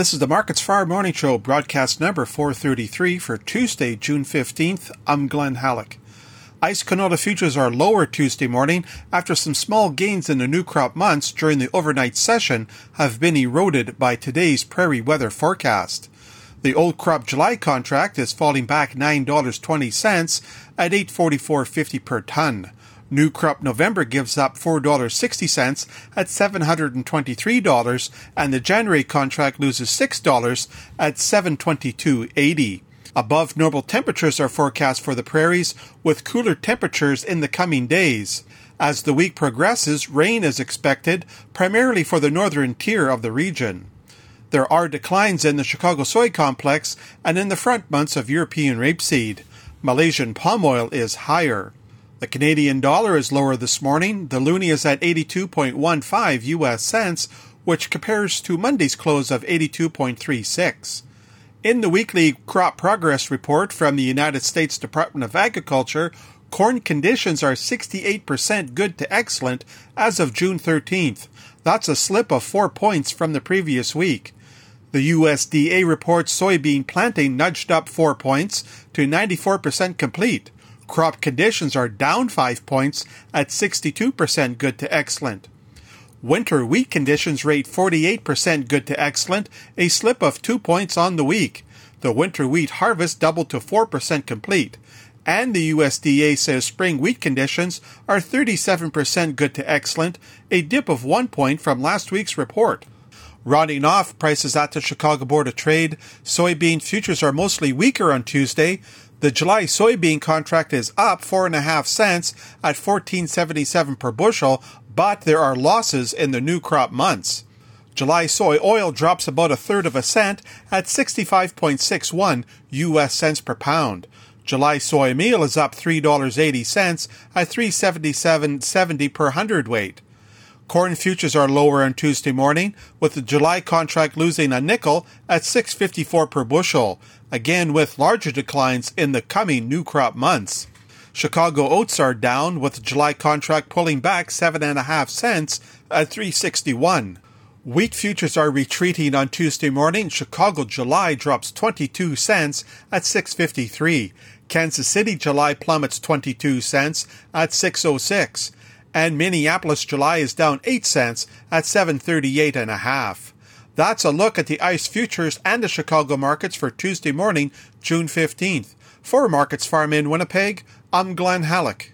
This is the Markets Farm Morning Show, broadcast number 433 for Tuesday, June 15th. I'm Glenn Hallick. ICE canola futures are lower Tuesday morning after some small gains in the new crop months during the overnight session have been eroded by today's prairie weather forecast. The old crop July contract is falling back $9.20 at 844.50 per ton. New crop November gives up $4.60 at $723, and the January contract loses $6 at $722.80. Above normal temperatures are forecast for the prairies, with cooler temperatures in the coming days. As the week progresses, rain is expected, primarily for the northern tier of the region. There are declines in the Chicago soy complex and in the front months of European rapeseed. Malaysian palm oil is higher. The Canadian dollar is lower this morning. The loonie is at 82.15 US cents, which compares to Monday's close of 82.36. In the weekly crop progress report from the United States Department of Agriculture, corn conditions are 68% good to excellent as of June 13th. That's a slip of 4 points from the previous week. The USDA reports soybean planting nudged up 4 points to 94% complete crop conditions are down 5 points at 62% good to excellent. Winter wheat conditions rate 48% good to excellent, a slip of 2 points on the week. The winter wheat harvest doubled to 4% complete. And the USDA says spring wheat conditions are 37% good to excellent, a dip of 1 point from last week's report. Rounding off prices at the Chicago Board of Trade, soybean futures are mostly weaker on Tuesday. The July soybean contract is up four and a half cents at 14.77 per bushel, but there are losses in the new crop months. July soy oil drops about a third of a cent at 65.61 US cents per pound. July soy meal is up $3.80 at 377.70 per hundredweight. Corn futures are lower on Tuesday morning, with the July contract losing a nickel at 6.54 per bushel, again with larger declines in the coming new crop months. Chicago oats are down, with the July contract pulling back seven and a half cents at 361. Wheat futures are retreating on Tuesday morning. Chicago July drops 22 cents at 653. Kansas City July plummets 22 cents at 606 and Minneapolis July is down 8 cents at 738 and a half. That's a look at the ICE futures and the Chicago markets for Tuesday morning, June 15th. For Markets Farm in Winnipeg, I'm Glenn Hallick.